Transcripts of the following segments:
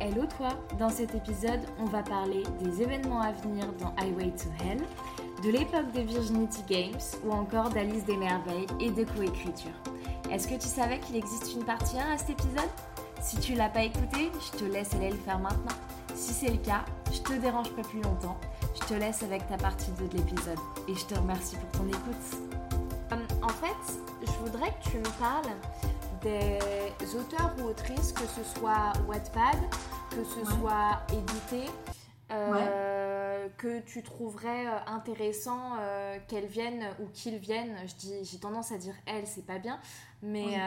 Hello toi Dans cet épisode, on va parler des événements à venir dans Highway to Hell, de l'époque de Virginity Games ou encore d'Alice des Merveilles et de coécriture. Est-ce que tu savais qu'il existe une partie 1 à cet épisode? Si tu l'as pas écouté, je te laisse aller le faire maintenant. Si c'est le cas, je te dérange pas plus longtemps. Je te laisse avec ta partie 2 de l'épisode et je te remercie pour ton écoute. Euh, en fait, je voudrais que tu me parles des auteurs ou autrices, que ce soit Wattpad, que ce soit édité, euh, que tu trouverais euh, intéressant euh, qu'elles viennent ou qu'ils viennent. Je dis, j'ai tendance à dire elles, c'est pas bien, mais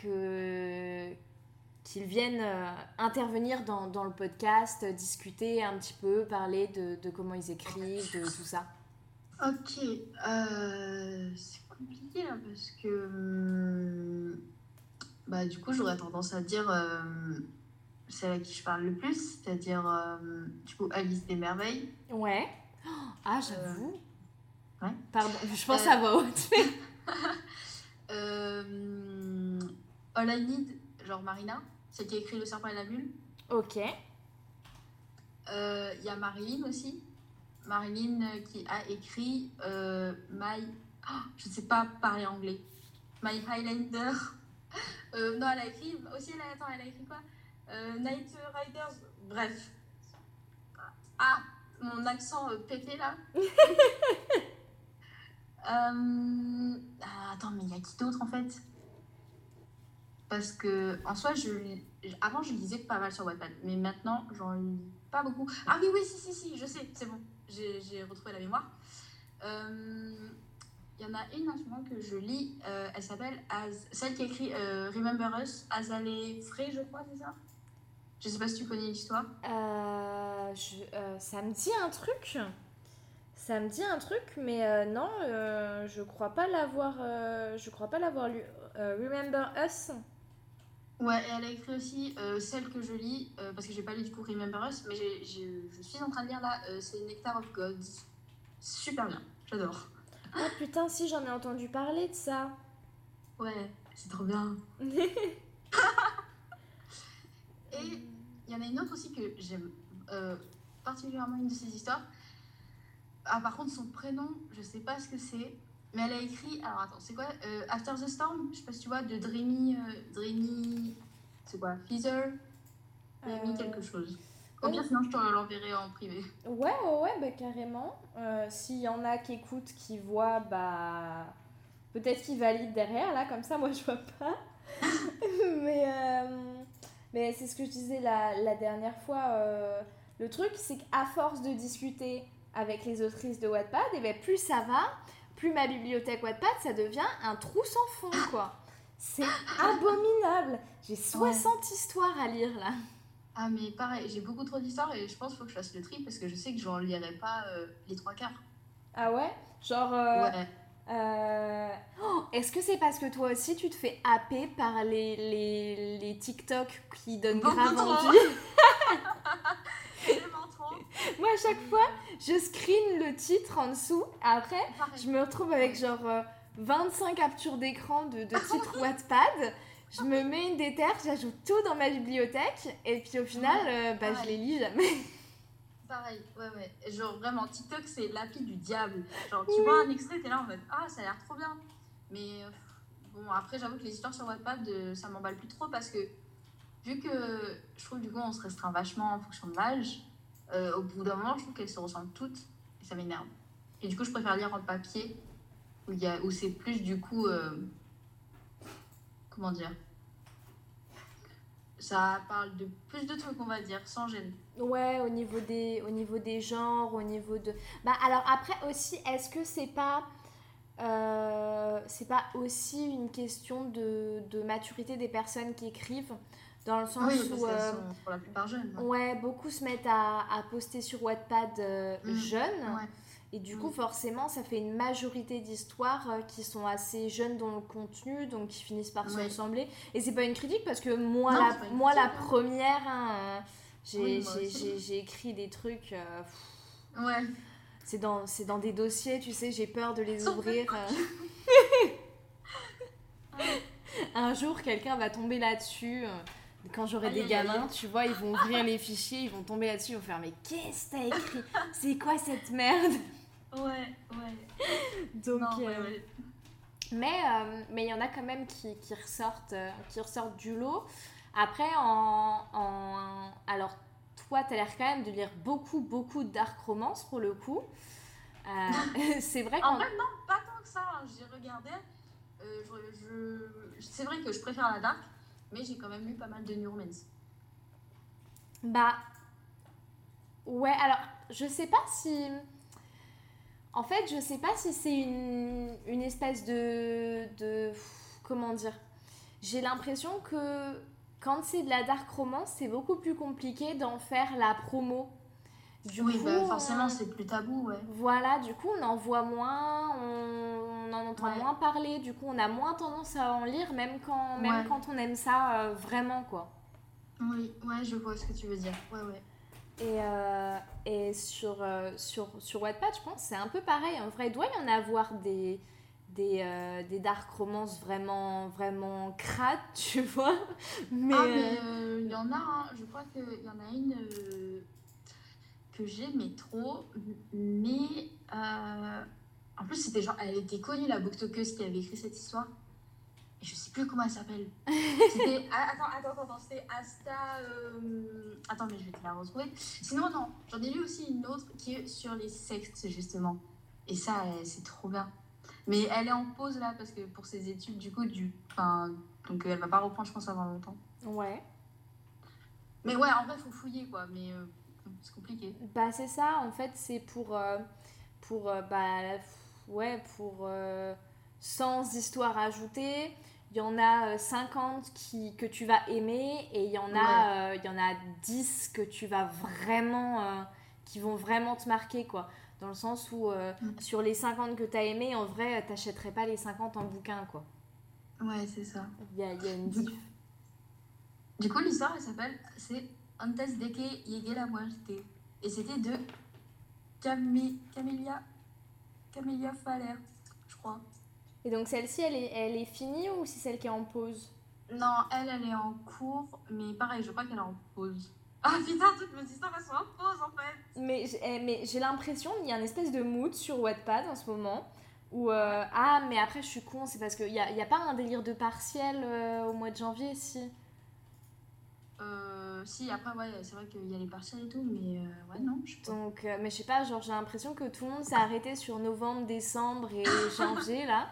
que qu'ils viennent intervenir dans, dans, le podcast, discuter un petit peu, parler de, de comment ils écrivent, de tout ça. Ok, c'est compliqué là parce que hum, bah, du coup, j'aurais tendance à dire euh, celle à qui je parle le plus, c'est-à-dire euh, du coup Alice des Merveilles. Ouais. Ah, j'avoue. Euh, ouais. Pardon, je pense à voix haute. All I Need, genre Marina, celle qui a écrit Le serpent et la mule. Ok. Il y a Marilyn aussi. Marilyn qui a écrit My. Oh, je ne sais pas parler anglais. My Highlander. Euh, non, elle a écrit aussi, elle a, attends, elle a écrit quoi? euh, Night Riders, bref. Ah, mon accent euh, pété là. Euh, ah, attends, mais il y a qui d'autre en fait? Parce que en soi, je, avant je lisais pas mal sur Wattpad, mais maintenant j'en lis pas beaucoup. Ah oui, oui, si, si, si, je sais, c'est bon, j'ai retrouvé la mémoire. Euh, il y en a une en ce moment que je lis, euh, elle s'appelle celle qui écrit euh, Remember Us, Azalée Frey, je crois, c'est ça? Je sais pas si tu connais l'histoire. Euh, ça me dit un truc. Ça me dit un truc, mais non, je crois pas l'avoir, je crois pas l'avoir lu. Remember Us? Ouais, et elle a écrit aussi celle que je lis, parce que j'ai pas lu du coup Remember Us, mais je suis en train de lire là, c'est Nectar of Gods. Super bien, j'adore. Ah putain, si j'en ai entendu parler de ça. Ouais, c'est trop bien. Et il y en a une autre aussi que j'aime euh, particulièrement une de ces histoires. Ah, par contre, son prénom, je sais pas ce que c'est. Mais elle a écrit. Alors attends, c'est quoi euh, After the Storm Je sais pas si tu vois, de Dreamy. Euh, Dreamy. C'est quoi Feather Dreamy quelque chose. Au pire, sinon, je te l'enverrai en privé. Ouais, ouais, ouais, bah, carrément. Euh, S'il y en a qui écoutent, qui voient, bah. Peut-être qu'ils valident derrière, là, comme ça, moi, je vois pas. mais euh, mais c'est ce que je disais la, la dernière fois. Euh, le truc, c'est qu'à force de discuter avec les autrices de Wattpad, et eh ben, plus ça va, plus ma bibliothèque Wattpad, ça devient un trou sans fond, quoi. C'est abominable. J'ai 60 histoires à lire, là. Ah, mais pareil, j'ai beaucoup trop d'histoires et je pense qu'il faut que je fasse le tri parce que je sais que j'en lirai pas euh, les trois quarts. Ah ouais? Genre. Euh, ouais. Euh, oh, est-ce que c'est parce que toi aussi tu te fais happer par les, les, les TikTok qui donnent grave envie? Moi à chaque fois je screen le titre en dessous, après je me retrouve avec genre 25 captures d'écran de, de titres Wattpad. Je me mets une déterre, j'ajoute tout dans ma bibliothèque. Et puis au final, euh, bah, je les lis jamais. Pareil, ouais, ouais. Genre vraiment, TikTok, c'est l'appli du diable. Genre, tu vois un extrait, t'es là en mode Ah, ça a l'air trop bien. Mais euh, bon, après, j'avoue que les histoires sur Wattpad, euh, ça m'emballe plus trop parce que vu que je trouve du coup, on se restreint vachement en fonction de l'âge, au bout d'un moment, je trouve qu'elles se ressemblent toutes et ça m'énerve. Et du coup, je préfère lire en papier où, où c'est plus du coup comment dire ça parle de plus de trucs, on va dire, sans gêne. Ouais, au niveau des, au niveau des genres, au niveau de... Bah alors après aussi, est-ce que c'est pas... Euh, c'est pas aussi une question de, de, maturité des personnes qui écrivent dans le sens oui, où euh, sont pour la plupart jeunes. Ouais, beaucoup se mettent à, à poster sur Wattpad euh, mmh. jeunes. Ouais. Et du coup, mm. forcément, ça fait une majorité d'histoires euh, qui sont assez jeunes dans le contenu, donc qui finissent par se ressembler. Et c'est pas une critique parce que moi, la, moi la hein. première, hein, j'ai écrit des trucs. Euh, ouais. C'est dans, dans des dossiers, tu sais, j'ai peur de les ouvrir. Euh. Un jour, quelqu'un va tomber là-dessus. quand j'aurai des gamins, tu vois, ils vont ouvrir les fichiers, ils vont tomber là-dessus, ils vont faire mais qu'est-ce que t'as écrit? C'est quoi cette merde? Ouais, ouais. Donc, non, ouais, euh, ouais. mais euh, mais il y en a quand même qui, qui ressortent euh, qui ressortent du lot. Après, en, en- alors toi, t'as l'air quand même de lire beaucoup beaucoup de dark romance pour le coup. Euh, c'est vrai En qu'en vrai, non, pas tant que ça. hein. J'ai regardé. je, je- C'est vrai que je préfère la dark, mais j'ai quand même lu pas mal de New Romance. Bah. Ouais, alors, je sais pas si. En fait, je sais pas si c'est une, une espèce de. de. Comment dire J'ai l'impression que quand c'est de la dark romance, c'est beaucoup plus compliqué d'en faire la promo. Du oui, coup, bah, forcément, on- c'est plus tabou, ouais. Voilà, du coup, on en voit moins, on, on en entend Ouais. moins parler, du coup, on a moins tendance à en lire, même quand, même Ouais. quand on aime ça euh, vraiment, quoi. Oui, ouais, je vois ce que tu veux dire. Ouais, ouais. Et, euh, et sur, euh, sur, sur Wattpad, je pense c'est un peu pareil. En vrai, il doit y en avoir des, des, euh, des dark romances vraiment, vraiment crades, tu vois. Mais, ah, mais il y en a, hein. je crois qu'il y en a une que j'aimais trop, mais en plus, c'était genre, elle était connue, la booktokeuse qui avait écrit cette histoire. Je sais plus comment elle s'appelle. C'était. ah, Attends, attends, attends, c'était Asta. euh, Attends, mais je vais te la retrouver. Sinon, non, j'en ai lu aussi une autre qui est sur les sectes, justement. Et ça, c'est trop bien. Mais elle est en pause là, parce que pour ses études, du coup, du. Enfin, donc elle va pas reprendre, je pense, avant longtemps. ouais. Mais ouais, en vrai, faut fouiller quoi. Mais euh, c'est compliqué. Bah, c'est ça, en fait, c'est pour. euh, pour euh, bah, ouais, pour. sans histoire ajoutée. Il y en a euh, 50 qui, que tu vas aimer et il y en a, euh, il y en a 10 que tu vas vraiment. euh, qui vont vraiment te marquer, quoi. Dans le sens où, euh, Mm. sur les 50 que tu as aimé, en vrai, t'achèterais pas les 50 en bouquin, quoi. Ouais, c'est ça. Il y a, il y a une diff. Du coup, l'histoire, elle s'appelle c'est Antes de que llegue la muerte. Et c'était de Cami- Camélia Camélia Faller, je crois. Et donc, celle-ci, elle est, elle est finie ou c'est celle qui est en pause? Non, elle, elle est en cours, mais pareil, je crois qu'elle est en pause. Ah putain, toutes mes histoires, elles sont en pause en fait. Mais, j'ai- eh, mais j'ai l'impression qu'il y a une espèce de mood sur Wattpad en ce moment. Où, euh, ah, mais après, je suis con, c'est parce qu'il n'y a, y a pas un délire de partiel euh, au mois de janvier, si? Euh, si, après, ouais, c'est vrai qu'il y a les partiels et tout, mais euh, ouais, non, je sais pas. Donc, euh, mais je sais pas, genre, j'ai l'impression que tout le monde s'est arrêté sur novembre, décembre et janvier, là.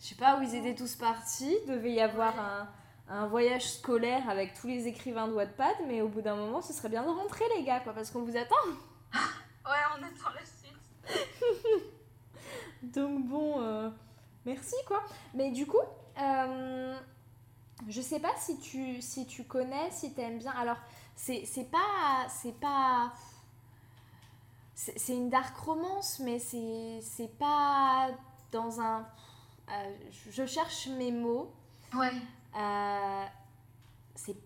Je sais pas où ils étaient tous partis. Il devait y avoir un, un voyage scolaire avec tous les écrivains de Wattpad, mais au bout d'un moment, ce serait bien de rentrer, les gars, quoi, parce qu'on vous attend. Ouais, on attend la suite. Donc bon, euh, merci quoi. Mais du coup, euh, je sais pas si tu, si tu connais, si t'aimes bien. Alors, c'est pas... C'est pas... C'est une dark romance, mais c'est pas dans un... euh, je cherche mes mots. Ouais, Euh, c'est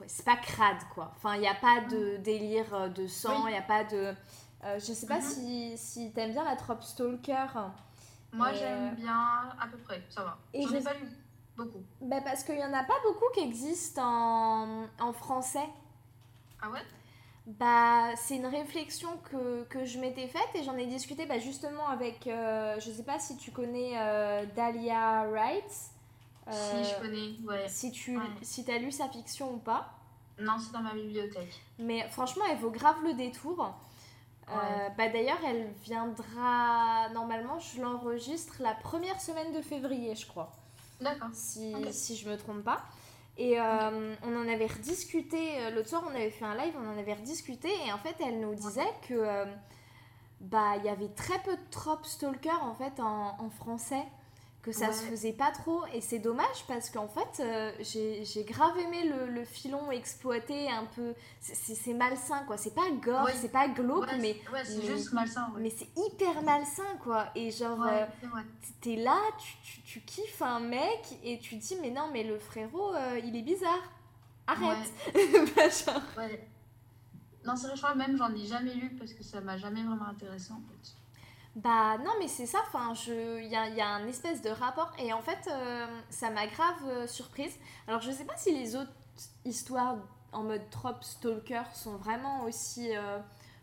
ouais, pas crade quoi. Enfin, il n'y a pas de délire euh, de sang, il Oui. n'y a pas de. euh, je sais pas Mhm. si, si t'aimes bien la trope Stalker. moi j'aime euh, bien à peu près, ça va. et J'en je- ai pas lu beaucoup. Bah parce qu'il y en a pas beaucoup qui existent en, en français. Ah ouais? Bah, c'est une réflexion que, que je m'étais faite et j'en ai discuté bah, justement avec, euh, je sais pas si tu connais euh, Dahlia Wright, Si, Euh, je connais, ouais. si tu Ouais. si as lu sa fiction ou pas. Non, c'est dans ma bibliothèque. Mais franchement, elle vaut grave le détour. Euh, Ouais. bah D'ailleurs, elle viendra, normalement, je l'enregistre la première semaine de février, je crois, D'accord. si, Ok. si je me trompe pas. Et euh, on en avait rediscuté, euh, l'autre soir on avait fait un live, on en avait rediscuté, et en fait elle nous disait que euh, bah il y avait très peu de tropes stalker en fait en français, que ça se faisait pas trop, et c'est dommage parce qu'en fait euh, j'ai j'ai grave aimé le, le filon exploité un peu, c'est- malsain quoi, c'est pas gore, c'est pas glauque, Ouais, mais, c'est- juste malsain. Mais c'est hyper malsain quoi, et genre... Euh, t'es là, tu, tu, tu kiffes un mec et tu dis mais non mais le frérot euh, il est bizarre. Arrête. Bah, genre, Ouais. Non, c'est vrai, je crois même j'en ai jamais lu parce que ça m'a jamais vraiment intéressé en fait. Bah non mais c'est ça, enfin il y a, y a un espèce de rapport et en fait euh, ça m'a grave euh, surprise. Alors je sais pas si les autres histoires en mode trop stalker sont vraiment aussi, euh,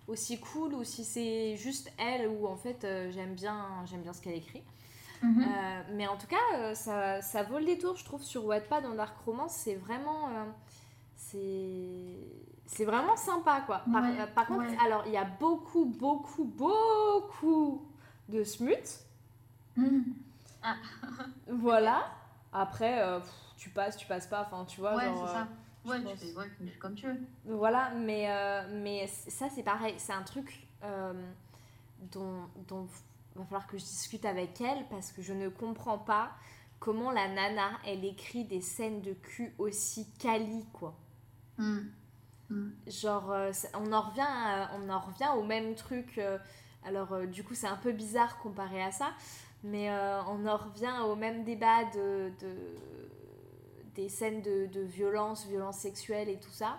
aussi cool ou si c'est juste elle ou en fait j'aime bien, j'aime bien ce qu'elle écrit. Mhm. Mais en tout cas, ça, ça vaut le détour, je trouve, sur Wattpad en dark romance. C'est vraiment, c'est, c'est vraiment sympa, quoi. Par, Ouais, euh, par contre, ouais. alors il y a beaucoup, beaucoup, beaucoup de smut. Mhm. Voilà. Après, euh, pff, tu passes, tu passes pas. Enfin, tu vois, Ouais, c'est ça. je Ouais, tu fais ouais, comme tu veux. euh, voilà. Mais, euh, mais ça, c'est pareil. C'est un truc euh, dont, dont va falloir que je discute avec elle parce que je ne comprends pas comment la nana, elle écrit des scènes de cul aussi quali, quoi. Mhm. Mhm. Genre, euh, on, en revient à- on en revient au même truc. euh, alors, euh, du coup, c'est un peu bizarre comparé à ça, mais on en revient au même débat de, de- des scènes de, de violence, violence sexuelle et tout ça,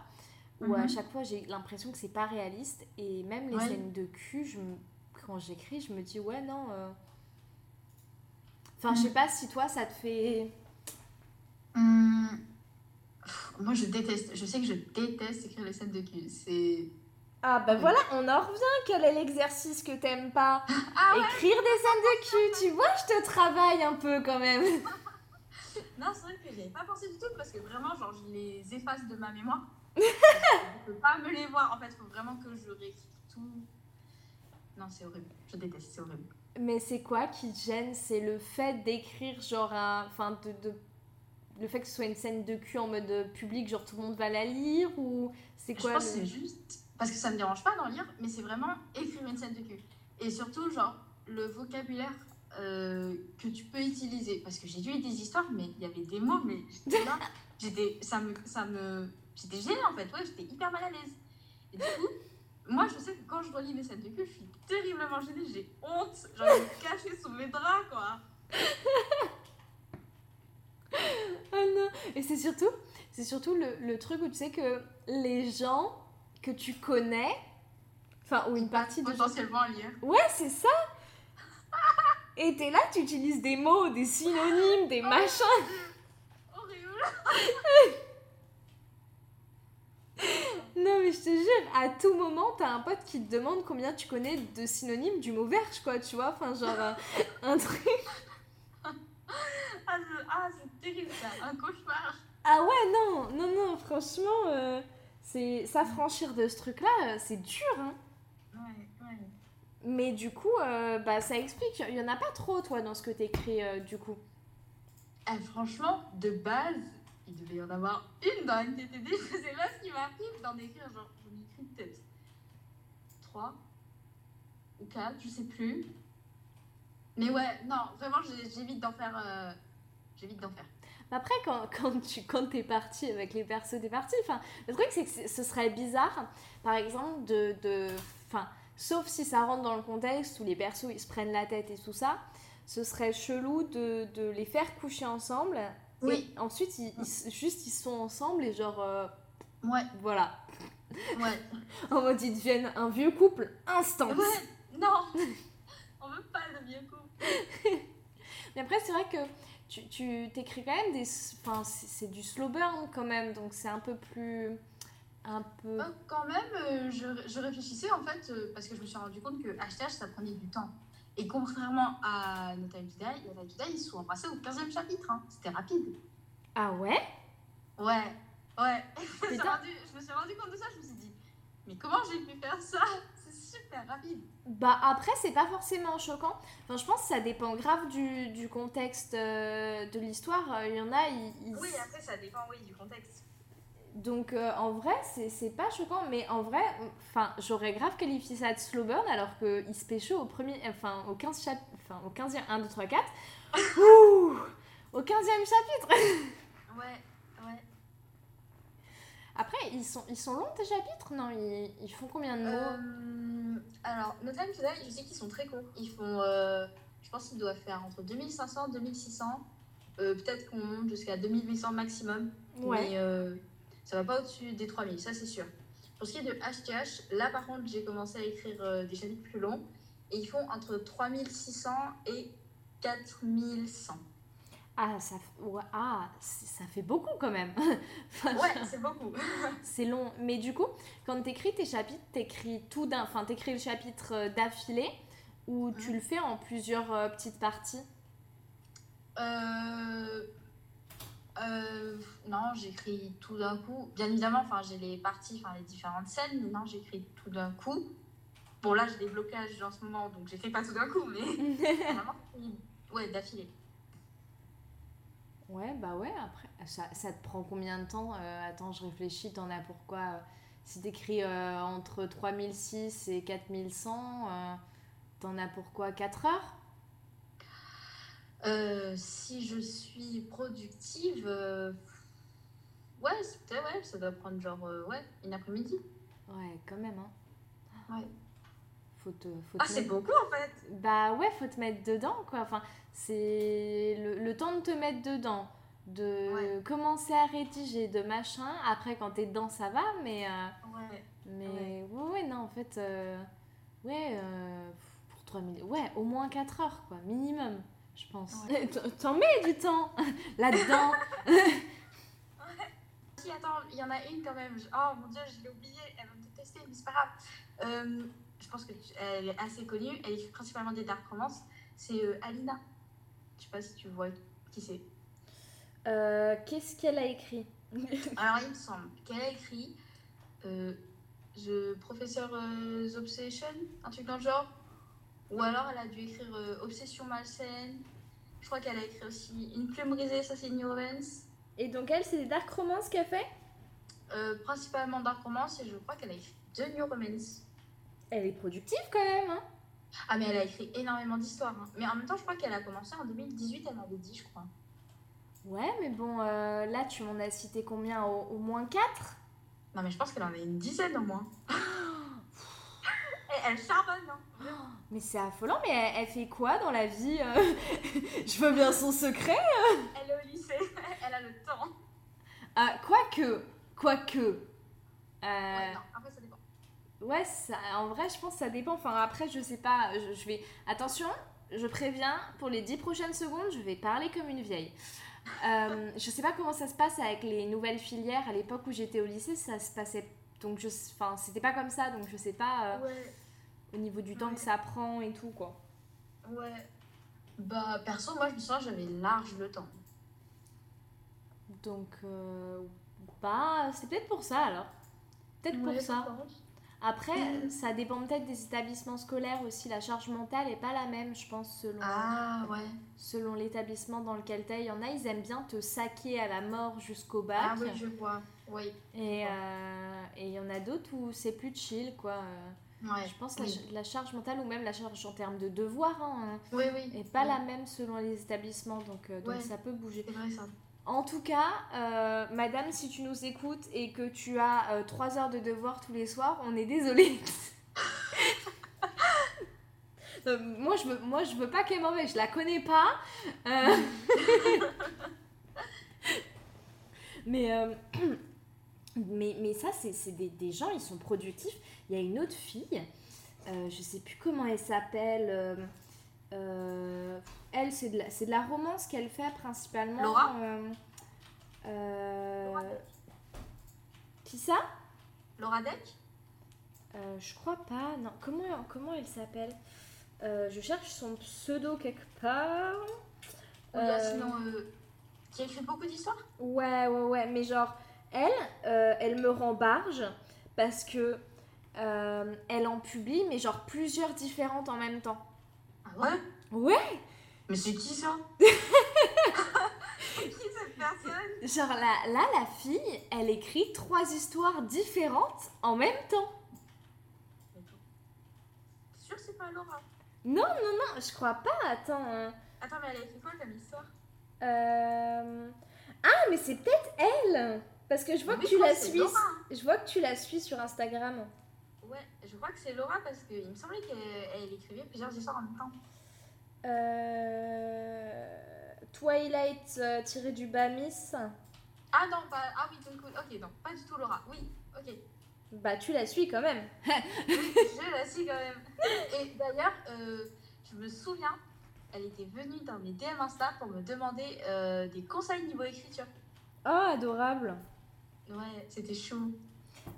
où à Mhm. chaque fois j'ai l'impression que c'est pas réaliste. Et même les Ouais. scènes de cul, je me- quand j'écris, je me dis, ouais, non. euh. Enfin, je sais Mhm. pas si toi ça te fait. Pff, Moi, je déteste. Je sais que je déteste écrire les scènes de cul. C'est. Ah bah voilà, on en revient. Quel est l'exercice que t'aimes pas? Ah ouais Écrire des scènes de cul, tu vois, je te travaille un peu quand même. Non, c'est vrai que j'y avais pas pensé du tout parce que vraiment, genre, je les efface de ma mémoire. Je peux pas me les voir. En fait, faut vraiment que je réécris tout. Non, c'est horrible. Je déteste, c'est horrible. Mais c'est quoi qui te gêne? C'est le fait d'écrire genre un... Enfin, de, de- Le fait que ce soit une scène de cul en mode euh, public, genre tout le monde va la lire ou c'est Je quoi pense que c'est juste. Parce que ça me dérange pas d'en lire, mais c'est vraiment écrire une scène de cul. Et surtout, genre, le vocabulaire euh, que tu peux utiliser. Parce que j'ai lu des histoires, mais il y avait des mots, mais j'étais là. J'étais. Ça me. Ça me j'étais gênée en fait, ouais, j'étais hyper mal à l'aise. Et du coup, moi je sais que quand je relis mes scènes de cul, je suis terriblement gênée, j'ai honte. Genre, je me cacher sous mes draps, quoi. Ah non Et c'est surtout, c'est surtout le, le truc où tu sais que les gens que tu connais, enfin, ou une partie de gens Potentiellement à lire. Ouais, c'est ça. Et t'es là, tu utilises des mots, des synonymes, des machins. Horrible. Non, mais je te jure, à tout moment, t'as un pote qui te demande combien tu connais de synonymes du mot verge, quoi, tu vois. Enfin, genre, un, un truc. Ah, c'est ah, c'est terrible ça, un cauchemar. Ah ouais, non, non, non, franchement, euh, c'est s'affranchir de ce truc-là, euh, c'est dur, hein. Ouais, ouais. Mais du coup, euh, bah, ça explique. Il y en a pas trop, toi, dans ce que t'écris, euh, du coup. Eh, franchement, de base, il devait y en avoir une dans NTTD. Je sais pas ce qui m'arrive d'en écrire. Genre, j'en ai écrit peut-être 3 ou 4, je sais plus. Mais ouais, non, vraiment, j'évite d'en faire. euh, J'évite d'en faire. Après, quand, quand tu quand es parti avec les persos des parties, le truc c'est que ce serait bizarre, par exemple, de. de sauf si ça rentre dans le contexte où les persos ils se prennent la tête et tout ça, ce serait chelou de, de les faire coucher ensemble. Oui. Et ensuite, ils, ils- juste ils sont ensemble et genre. euh, Ouais, voilà. ouais. En mode ils deviennent un vieux couple instant. Ouais, non On veut pas de vieux couple. Mais après, c'est vrai que tu, tu t'écris quand même des. Enfin, c'est c'est du slow burn quand même, donc c'est un peu plus. Un peu. Euh, quand même, euh, je, je réfléchissais en fait, euh, parce que je me suis rendu compte que HTH ça prenait du temps. Et contrairement à No Time to Die, ils sont embrassés au 15e chapitre. hein. C'était rapide. Ah ouais? Ouais, ouais. je me suis rendu compte de ça, je me suis dit, mais comment j'ai pu faire ça? C'est super rapide. Bah après c'est pas forcément choquant. Enfin je pense que ça dépend grave du, du contexte euh, de l'histoire. Euh, Il y en a ils, ils- Oui, après ça dépend oui, du contexte. donc euh, en vrai c'est pas choquant mais en vrai enfin j'aurais grave qualifié ça de slow burn alors que il se pécho au premier enfin au 15 chap... enfin au 15e 1 2 3 4. Ouh au 15e chapitre. Ouais, ouais. Après ils sont ils sont longs tes chapitres? Non, ils, ils font combien de mots? Euh, alors, No Time to Die, je sais qu'ils sont très courts. Ils font, euh, je pense qu'ils doivent faire entre 2500 2600. Euh, Peut-être qu'on monte jusqu'à 2800 maximum. Ouais. Mais euh, ça va pas au-dessus des 3000, ça c'est sûr. Pour ce qui est de HTH, là par contre, j'ai commencé à écrire euh, des chapitres plus longs. Et ils font entre 3600 et 4100. Ah, ça, ouais, ah, ça fait beaucoup quand même. Ouais, c'est beaucoup. C'est long. Mais du coup, quand t'écris tes chapitres, t'écris tout d'un... Enfin, t'écris le chapitre euh, d'affilée ou tu le fais en plusieurs euh, petites parties? Euh, euh, non, j'écris tout d'un coup. Bien évidemment, j'ai les parties, les différentes scènes, mais non, j'écris tout d'un coup. Bon, là, j'ai des blocages en ce moment, donc j'écris pas tout d'un coup, mais vraiment, ouais, d'affilée. Ouais, bah ouais, après, ça, ça te prend combien de temps Euh, Attends, je réfléchis, t'en as pourquoi euh, Si t'écris euh, entre 3006 et 4100, euh, t'en as pourquoi 4 heures? Si je suis productive, ouais, ouais, ça doit prendre genre, ouais, une après-midi. Ouais, quand même, hein. Ouais. Faut te, faut Ah, te c'est mettre- beaucoup en fait. Bah ouais, faut te mettre dedans, quoi. Enfin, c'est le, le temps de te mettre dedans, de Ouais. commencer à rédiger, de machin. Après, quand t'es dedans, ça va, mais... euh, Ouais. Mais Ouais. ouais, ouais, non, en fait, euh, ouais, euh, pour 3000, ouais, au moins 4 heures, quoi, minimum, je pense. T'en mets du temps là-dedans. Si, attends, il y en a une quand même. Oh mon dieu, je l'ai oubliée. Elle va me détester, mais c'est pas grave. Euh, je pense qu'elle est assez connue. Elle écrit principalement des dark romances. C'est euh, Alina. Je sais pas si tu vois qui c'est. Euh, Qu'est-ce qu'elle a écrit? Alors, il me semble qu'elle a écrit euh, The Professor euh, Obsession, un truc dans le genre. Ou alors, elle a dû écrire euh, Obsession malsaine. Je crois qu'elle a écrit aussi Une plume brisée, ça c'est New Romance. Et donc, elle, c'est des dark romances qu'elle fait? Principalement dark romance et je crois qu'elle a écrit The New Romance. Elle est productive quand même, hein Ah, mais elle a écrit énormément d'histoires. hein. Mais en même temps, je crois qu'elle a commencé en 2018, elle m'avait dit, je crois. Ouais, mais bon, euh, là, tu m'en as cité combien? Au, au moins 4 Non, mais je pense qu'elle en a une dizaine au moins. Et elle charbonne, hein. Mais c'est affolant, mais elle, elle fait quoi dans la vie euh? Je veux bien son secret Elle est au lycée, elle a le temps. Ah, Quoique, quoique... Euh, Ouais, non. Ouais, ça, en vrai, je pense que ça dépend. Enfin, après, je sais pas. Je, je vais. Attention, je préviens, pour les 10 prochaines secondes, je vais parler comme une vieille. Euh, je sais pas comment ça se passe avec les nouvelles filières. À l'époque où j'étais au lycée, ça se passait. Donc, je. Enfin, c'était pas comme ça, donc je sais pas euh, Ouais, au niveau du temps Ouais. que ça prend et tout, quoi. ouais. Bah, perso, moi, je me sens j'avais large le temps. Donc, euh, bah, c'est peut-être pour ça alors. Peut-être Ouais, pour ça. pense. Après, ça dépend peut-être des établissements scolaires aussi. La charge mentale est pas la même, je pense, selon. Ah, ouais. selon l'établissement dans lequel t'es. Il y en a, ils aiment bien te saquer à la mort jusqu'au bac. Ah, oui, je vois. Oui. Et euh, il y en a d'autres où c'est plus chill, quoi. Euh, Ouais. Je pense oui. ch- la charge mentale ou même la charge en termes de devoirs hein, Oui, oui. est pas la même selon les établissements, donc, euh, donc Ouais. ça peut bouger. C'est vrai, ça. En tout cas, euh, madame, si tu nous écoutes et que tu as 3 heures de devoirs tous les soirs, on est désolé. moi, je veux, moi, je veux pas qu'elle m'en mette, je la connais pas. Euh, mais, euh, mais, mais ça, c'est des, des gens, ils sont productifs. Il y a une autre fille, euh, je sais plus comment elle s'appelle. Euh, elle, c'est de, la- c'est de la romance qu'elle fait principalement. Laura euh, euh, Laura Qui ça? Laura Deck? Euh, Je crois pas. Non. Comment, comment elle s'appelle? Euh, Je cherche son pseudo quelque part. Ou il y a Euh, sinon. qui a écrit beaucoup d'histoires? Ouais, ouais, ouais. Mais genre, elle, elle me rend barge parce que elle en publie, mais genre plusieurs différentes en même temps. Ouais Ouais Mais c'est qui ça? Qui cette personne? Genre là, là, la fille, elle écrit trois histoires différentes en même temps. T'es sûr que c'est pas Laura? Non, non, non, je crois pas. Attends. hein. Attends, mais elle a écrit quoi comme histoire? Euh, Ah, mais c'est peut-être elle Parce que je vois Oui, que je tu crois la que c'est suis. Laura. Je vois que tu la suis sur Instagram. Je crois que c'est Laura parce qu'il me semblait qu'elle elle écrivait plusieurs histoires en même temps. Euh... Twilight euh, tiré du bas Miss. Ah non, pas. Ah oui, donc, ok, non, pas du tout Laura. Oui, ok. Bah, tu la suis quand même. Je la suis quand même. Et d'ailleurs, euh, je me souviens, elle était venue dans mes DM Insta pour me demander euh, des conseils niveau écriture. Oh, adorable. Ouais, c'était chaud.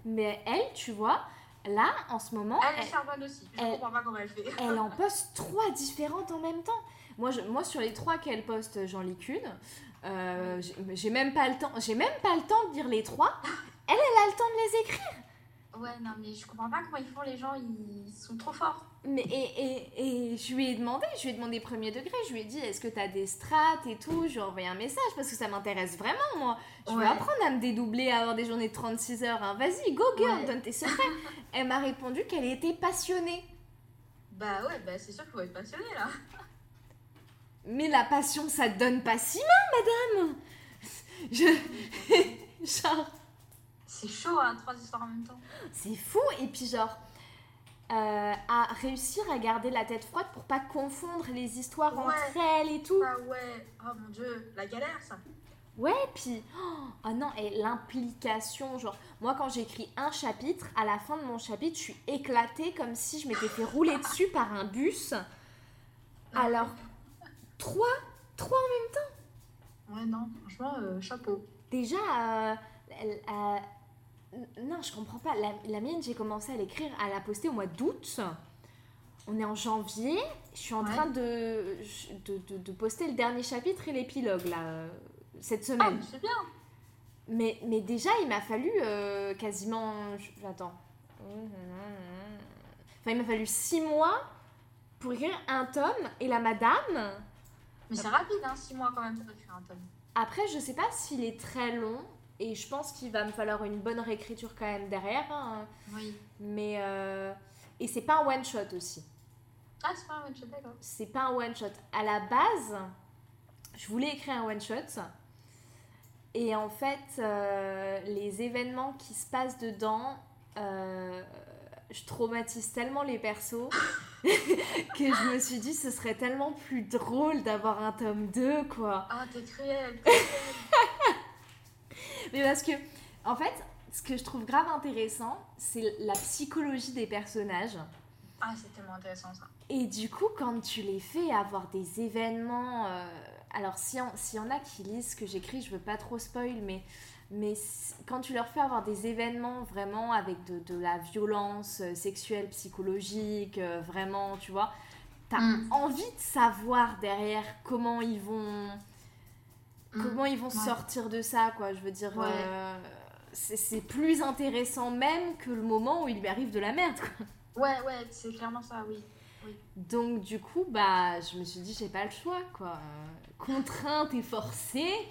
Mais elle, tu vois, là, en ce moment, Elle est charbonne aussi. Je elle- comprends pas comment elle fait. elle en poste trois différentes en même temps. Moi, je, moi sur les trois qu'elle poste, j'en lis qu'une. Euh, j'ai- j'ai même pas le temps. J'ai même pas le temps de lire les trois. Elle, elle a le temps de les écrire. Ouais, non, mais je comprends pas comment ils font les gens, ils sont trop forts. Mais et, et, et je lui ai demandé, je lui ai demandé premier degré, je lui ai dit est-ce que t'as des strates et tout, je lui ai envoyé un message parce que ça m'intéresse vraiment moi. Je veux apprendre à me dédoubler, à avoir des journées de 36 heures. hein. Vas-y, go girl, Ouais. donne tes secrets. Elle m'a répondu qu'elle était passionnée. Bah ouais, bah c'est sûr qu'il faut être passionné là. Mais la passion, ça te donne pas si mal, madame Je... Genre, C'est chaud, hein, trois histoires en même temps. c'est fou. Et puis genre, euh, à réussir à garder la tête froide pour pas confondre les histoires Ouais. entre elles et tout. Ah ouais, oh mon dieu, la galère ça. Ouais, puis, oh oh non, et l'implication, genre, moi quand j'écris un chapitre, à la fin de mon chapitre, je suis éclatée comme si je m'étais fait rouler dessus par un bus. Alors, trois, trois en même temps. Ouais, non, franchement, euh, chapeau. Déjà, euh, elle- euh, non, je comprends pas. La, la mienne, j'ai commencé à l'écrire, à la poster au mois d'août. On est en janvier. Je suis en Ouais. train de, de, de- de poster le dernier chapitre et l'épilogue, là, cette Ah, semaine. mais c'est bien. Mais, mais déjà, il m'a fallu euh, quasiment. je- Attends. Enfin, il m'a fallu six mois pour écrire un tome. Et la madame. Mais c'est rapide, hein, six mois quand même pour écrire un tome. Après, je sais pas s'il est très long. Et je pense qu'il va me falloir une bonne réécriture quand même derrière. hein. Oui. Mais. euh, Et c'est pas un one shot aussi. Ah, c'est pas un one shot, d'accord. C'est pas un one shot. À la base, je voulais écrire un one shot. Et en fait, euh, les événements qui se passent dedans, euh, je traumatise tellement les persos que je me suis dit ce serait tellement plus drôle d'avoir un tome 2, quoi. Ah, t'es cruel, t'es cruel. Mais parce que, en fait, ce que je trouve grave intéressant, c'est la psychologie des personnages. ah, c'est tellement intéressant ça. Et du coup, quand tu les fais avoir des événements. euh, alors, s'il y, en- s'il y en a qui lisent ce que j'écris, je veux pas trop spoil, mais, mais si- quand tu leur fais avoir des événements vraiment avec de, de la violence euh, sexuelle, psychologique, euh, vraiment, tu vois, t'as Mm. envie de savoir derrière comment ils vont. Mm. Comment ils vont Ouais. sortir de ça, quoi. Je veux dire. Ouais. euh, c'est c'est plus intéressant même que le moment où il lui arrive de la merde, quoi. Ouais, ouais, c'est clairement ça, oui. Donc du coup, bah, je me suis dit, j'ai pas le choix, quoi. Contrainte et forcée,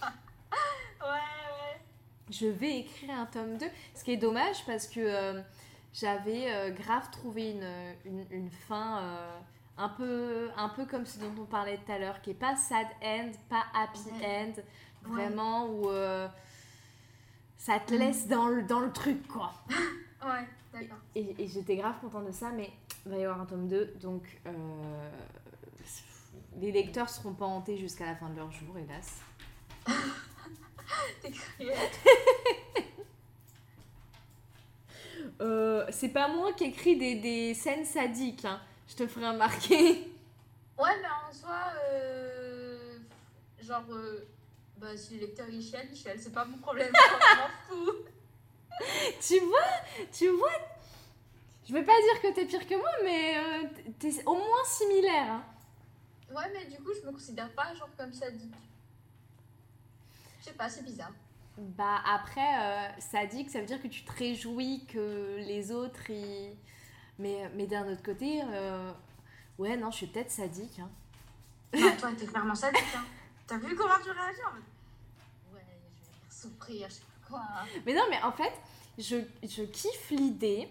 Ouais, ouais. je vais écrire un tome 2. Ce qui est dommage parce que euh, j'avais euh, grave trouvé une, une, une fin un, peu, un peu comme ce dont on parlait tout à l'heure, qui est pas sad end, pas happy Ouais. end, vraiment où euh, ça te laisse dans le, dans le truc, quoi. Ouais, d'accord. Et, et j'étais grave contente de ça, mais il va y avoir un tome 2, donc euh, les lecteurs seront pas hantés jusqu'à la fin de leur jour, hélas. T'es. Euh, c'est pas moi qui écris des, des scènes sadiques, hein. Je te ferai remarquer. Ouais, mais en soi, euh, genre, euh, bah, si le lecteur il chiale, il chiale, c'est pas mon problème, je m'en fous. tu vois, tu vois, je vais pas dire que t'es pire que moi, mais euh, t'es au moins similaire. hein. Ouais, mais du coup, je me considère pas genre comme sadique. Je sais pas, c'est bizarre. Bah après, sadique, ça veut dire que tu te réjouis que les autres, ils... Mais, mais d'un autre côté, euh, ouais, non, je suis peut-être sadique. hein. Non, toi, t'es clairement sadique, hein. T'as vu comment tu réagis en mode, Ouais, je vais faire souffrir, je sais pas quoi. hein. Mais non, mais en fait, je, je kiffe l'idée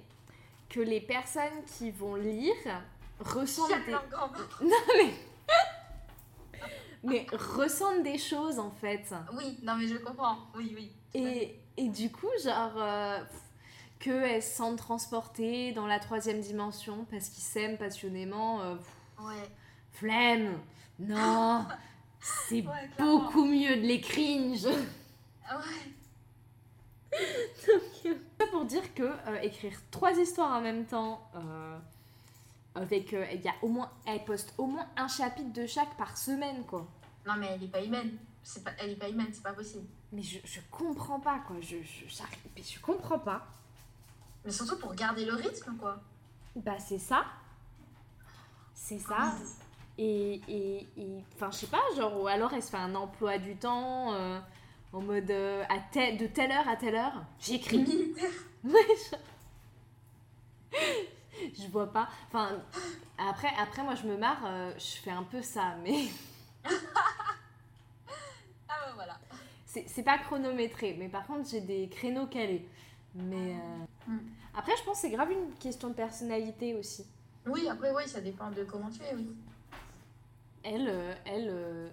que les personnes qui vont lire ressentent des... Non, mais... mais ressentent des choses, en fait. Oui, non, mais je comprends. Oui, oui. Et, et du coup, genre, euh, qu'elles se sentent transportées dans la troisième dimension parce qu'ils s'aiment passionnément. euh, pff, Ouais. flemme Non C'est Ouais, beaucoup mieux de les cringe Ah Ouais. Ça pour dire que euh, écrire trois histoires en même temps, euh, avec, euh, il y a au moins, elle poste au moins un chapitre de chaque par semaine, quoi. Non, mais elle est pas humaine. C'est pas, elle est pas humaine, c'est pas possible. Mais je, je comprends pas, quoi. Je, je, je comprends pas. Mais surtout pour garder le rythme, quoi. Bah, c'est ça. C'est ça. Et, et, enfin, je sais pas, genre, ou alors elle se fait un emploi du temps euh, en mode euh, à tel- de telle heure à telle heure. J'écris. Militaire. Ouais, je... je vois pas. Enfin, après, après, moi, je me marre, euh, je fais un peu ça, mais Ah bah voilà. c'est pas chronométré. Mais par contre, j'ai des créneaux calés. Mais euh, Mm. après, je pense que c'est grave une question de personnalité aussi. Oui, après, oui, ça dépend de comment tu es, oui. Elle, euh, elle, euh,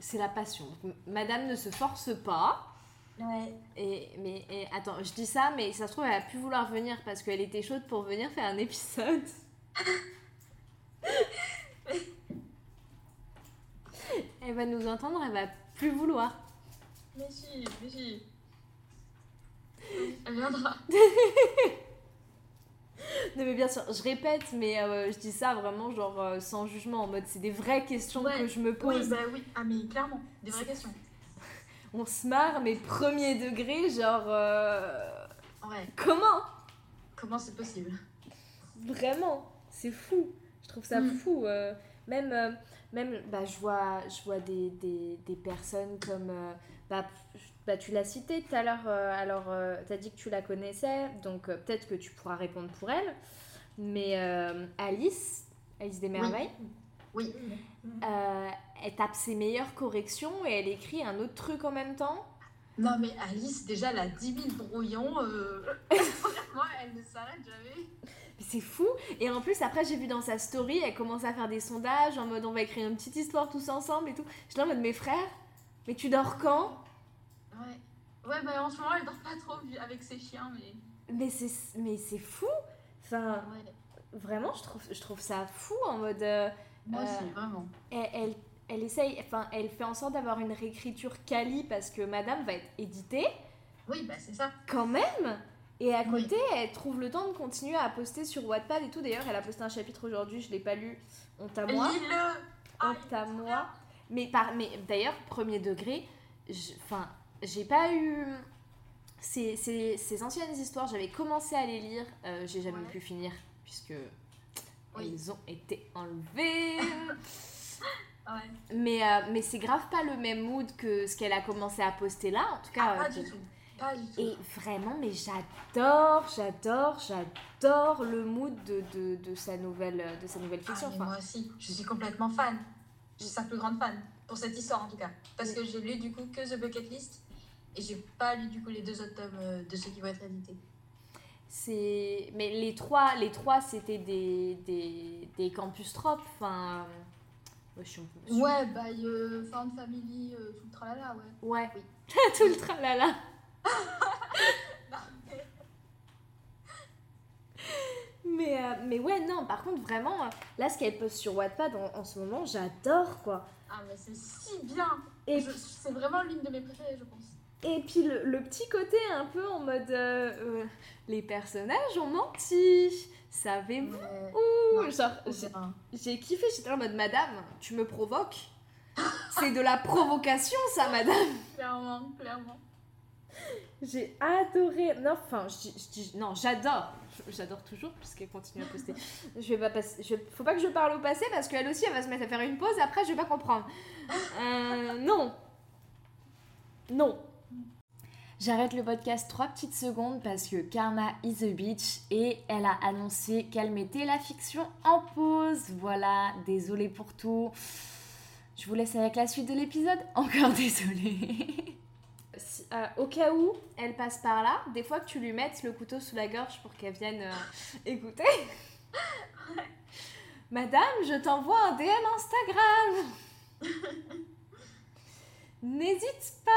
c'est la passion. Madame ne se force pas. Ouais. Et, mais et, attends, je dis ça, mais ça se trouve, elle a pu vouloir venir parce qu'elle était chaude pour venir faire un épisode. elle va nous entendre, elle va plus vouloir. Mais si, mais si. Elle viendra. Non, mais bien sûr, je répète, mais euh, je dis ça vraiment, genre, euh, sans jugement, en mode, c'est des vraies questions Ouais. que je me Oui, pose. bah oui. Ah, mais clairement, des vraies questions. On se marre, mais premier degré, genre, euh, Ouais. comment? Comment c'est possible? Vraiment, c'est fou. Je trouve ça Mm. fou. euh, même, même bah, je vois, je vois des, des, des personnes comme. bah, bah, tu l'as cité tout à l'heure, euh, alors tu as dit que tu la connaissais, donc euh, peut-être que tu pourras répondre pour elle. Mais euh, Alice, Alice des Merveilles, Oui. euh, elle tape ses meilleures corrections et elle écrit un autre truc en même temps. Non, mais Alice, déjà, elle a 10 000 brouillons. Euh... Elle ne s'arrête jamais. Mais C'est fou. Et en plus, après, j'ai vu dans sa story, elle commence à faire des sondages en mode on va écrire une petite histoire tous ensemble et tout. Je suis là en mode mes frères, mais tu dors quand? Ouais. Ouais, bah en ce moment, elle dort pas trop avec ses chiens, mais. Mais c'est mais c'est fou. Enfin, Ouais. vraiment, je trouve, je trouve ça fou en mode. euh, Moi Euh, aussi, vraiment. elle, elle, elle essaye, enfin, elle fait en sorte d'avoir une réécriture quali parce que Madame va être éditée Oui, bah c'est ça. quand même. Et à Oui. côté, elle trouve le temps de continuer à poster sur Wattpad et tout. D'ailleurs, elle a posté un chapitre aujourd'hui, je l'ai pas lu. Honte à moi. Ah, honte à moi. Mais, par, mais d'ailleurs, premier degré, enfin, j'ai pas eu. Ces, ces, ces anciennes histoires, j'avais commencé à les lire, euh, j'ai jamais Ouais. pu finir, puisque Oui. elles ont été enlevées. Ouais. mais euh, mais c'est grave pas le même mood que ce qu'elle a commencé à poster là, en tout cas. Ah, pas euh, du tout. Pas du tout. et vraiment, mais j'adore, j'adore, j'adore le mood de, de, de sa nouvelle, de sa nouvelle Ah, fiction. Enfin, moi aussi, je suis complètement fan. Je suis sa plus grande fan. Pour cette histoire en tout cas. Parce que j'ai lu du coup que The Bucket List. Et j'ai pas lu du coup les deux autres tomes euh, de ceux qui vont être édités. c'est mais les trois, les trois c'était des, des, des campus tropes. Enfin, ouais, je suis un peu- Ouais, bah, euh, Found Family, euh, tout le tralala, ouais. Ouais. Oui. Tout le tralala. Non, mais- Mais, euh, mais ouais, non, par contre, vraiment, euh, là, ce qu'elle poste sur Wattpad en, en ce moment, j'adore, quoi. Ah, mais c'est si bien. Et, Je- C'est vraiment l'une de mes préférées, je pense. Et puis, le, le petit côté un peu en mode... euh, euh, les personnages ont menti. Savez-vous Genre, j'ai- kiffé, j'étais en mode, madame, tu me provoques C'est de la provocation, ça, madame Clairement, clairement. J'ai adoré. Non, enfin, non, j'adore. J'adore toujours puisqu'elle continue à poster. Je vais pas passer. Je, faut pas que je parle au passé parce qu'elle aussi, elle va se mettre à faire une pause. Après, je vais pas comprendre. Euh, non. Non. J'arrête le podcast 3 petites secondes parce que Karma is a bitch et elle a annoncé qu'elle mettait la fiction en pause. Voilà, désolée pour tout. Je vous laisse avec la suite de l'épisode. Encore désolée. Si- euh, au cas où elle passe par là, des fois que tu lui mettes le couteau sous la gorge pour qu'elle vienne euh, écouter. Madame, je t'envoie un DM Instagram. N'hésite pas,